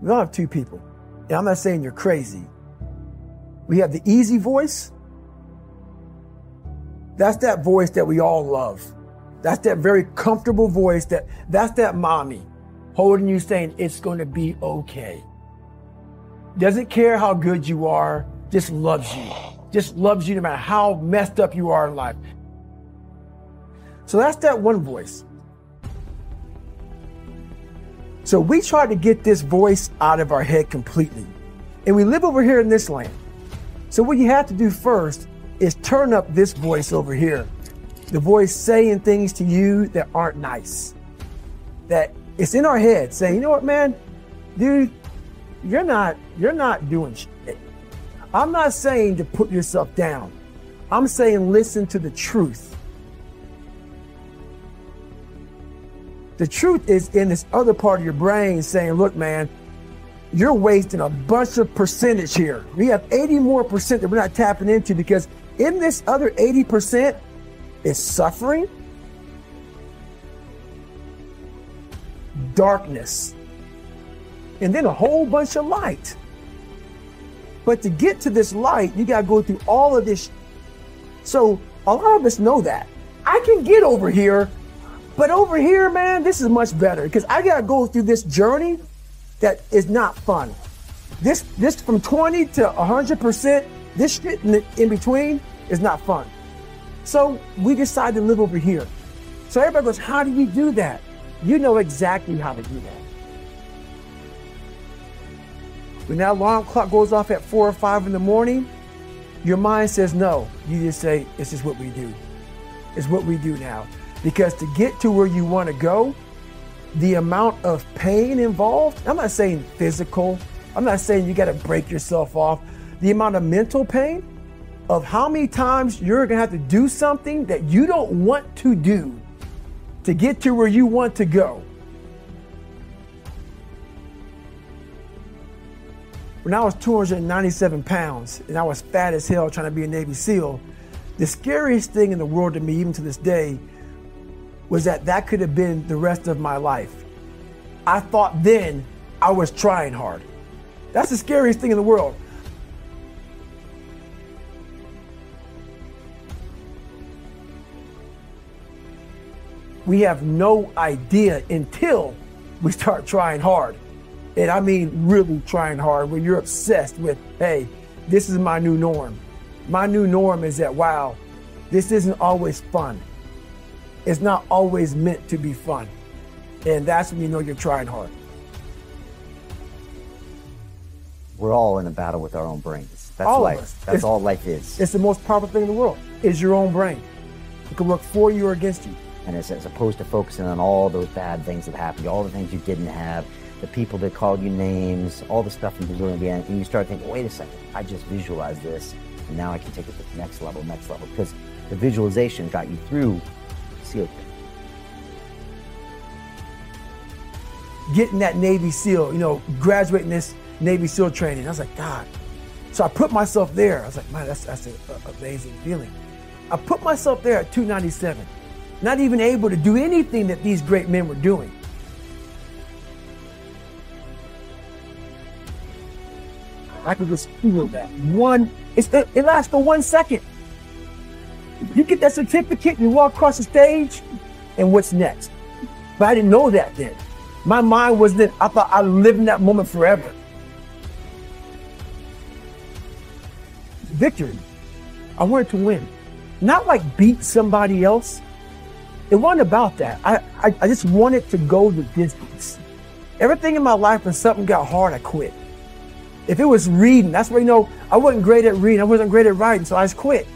We all have two people. And I'm not saying you're crazy. We have the easy voice. That's that voice that we all love. That's that very comfortable voice that that's that mommy holding you saying it's going to be okay. Doesn't care how good you are, just loves you. Just loves you no matter how messed up you are in life. So that's that one voice. So we try to get this voice out of our head completely. And we live over here in this land. So what you have to do first is turn up this voice over here. The voice saying things to you that aren't nice. That it's in our head saying, you know what, man, dude, you're not, you're not doing shit. I'm not saying to put yourself down. I'm saying listen to the truth. The truth is in this other part of your brain saying, look, man, you're wasting a bunch of percentage here. We have 80 more percent that we're not tapping into because in this other 80% is suffering, darkness, and then a whole bunch of light. But to get to this light, you got to go through all of this. So a lot of us know that. I can get over here but over here, man, this is much better because I gotta go through this journey that is not fun. This this from 20 to 100 percent, this shit in, the, in between is not fun. So we decided to live over here. So everybody goes, how do you do that? You know exactly how to do that. When that alarm clock goes off at four or five in the morning, your mind says no. You just say, this is what we do. It's what we do now. Because to get to where you want to go, the amount of pain involved, I'm not saying physical, I'm not saying you got to break yourself off. The amount of mental pain of how many times you're going to have to do something that you don't want to do to get to where you want to go. When I was 297 pounds and I was fat as hell trying to be a Navy SEAL, the scariest thing in the world to me, even to this day, was that that could have been the rest of my life. I thought then I was trying hard. That's the scariest thing in the world. We have no idea until we start trying hard. And I mean, really trying hard, when you're obsessed with, hey, this is my new norm. My new norm is that, wow, this isn't always fun. It's not always meant to be fun. And that's when you know you're trying hard. We're all in a battle with our own brains. That's All life. That's It's- all life is. It's the most powerful thing in the world, is your own brain. It can work for you or against you. And as, as opposed to focusing on all those bad things that happened, all the things you didn't have, the people that called you names, all the stuff you were doing again, and you start thinking, wait a second, I just visualized this, and now I can take it to the next level, next level, because the visualization got you through SEAL getting that Navy SEAL, you know, graduating this Navy SEAL training. I was like, God. So I put myself there. I was like, man, that's that's an amazing feeling. I put myself there at 297, not even able to do anything that these great men were doing. I could just feel that one. It's, it, it lasts for one second. You get that certificate, you walk across the stage, and what's next? But I didn't know that then. My mind was that I thought I lived in that moment forever. Victory. I wanted to win. Not like beat somebody else. It wasn't about that. I, I, I just wanted to go the distance. Everything in my life, when something got hard, I quit. If it was reading, that's where you know I wasn't great at reading, I wasn't great at writing, so I just quit.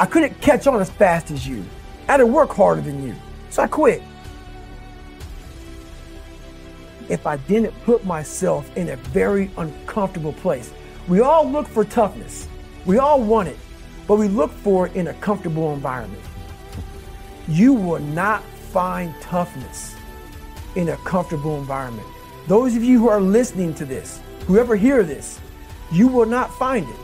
I couldn't catch on as fast as you. I had to work harder than you. So I quit. If I didn't put myself in a very uncomfortable place, we all look for toughness. We all want it, but we look for it in a comfortable environment. You will not find toughness in a comfortable environment. Those of you who are listening to this, whoever hear this, you will not find it.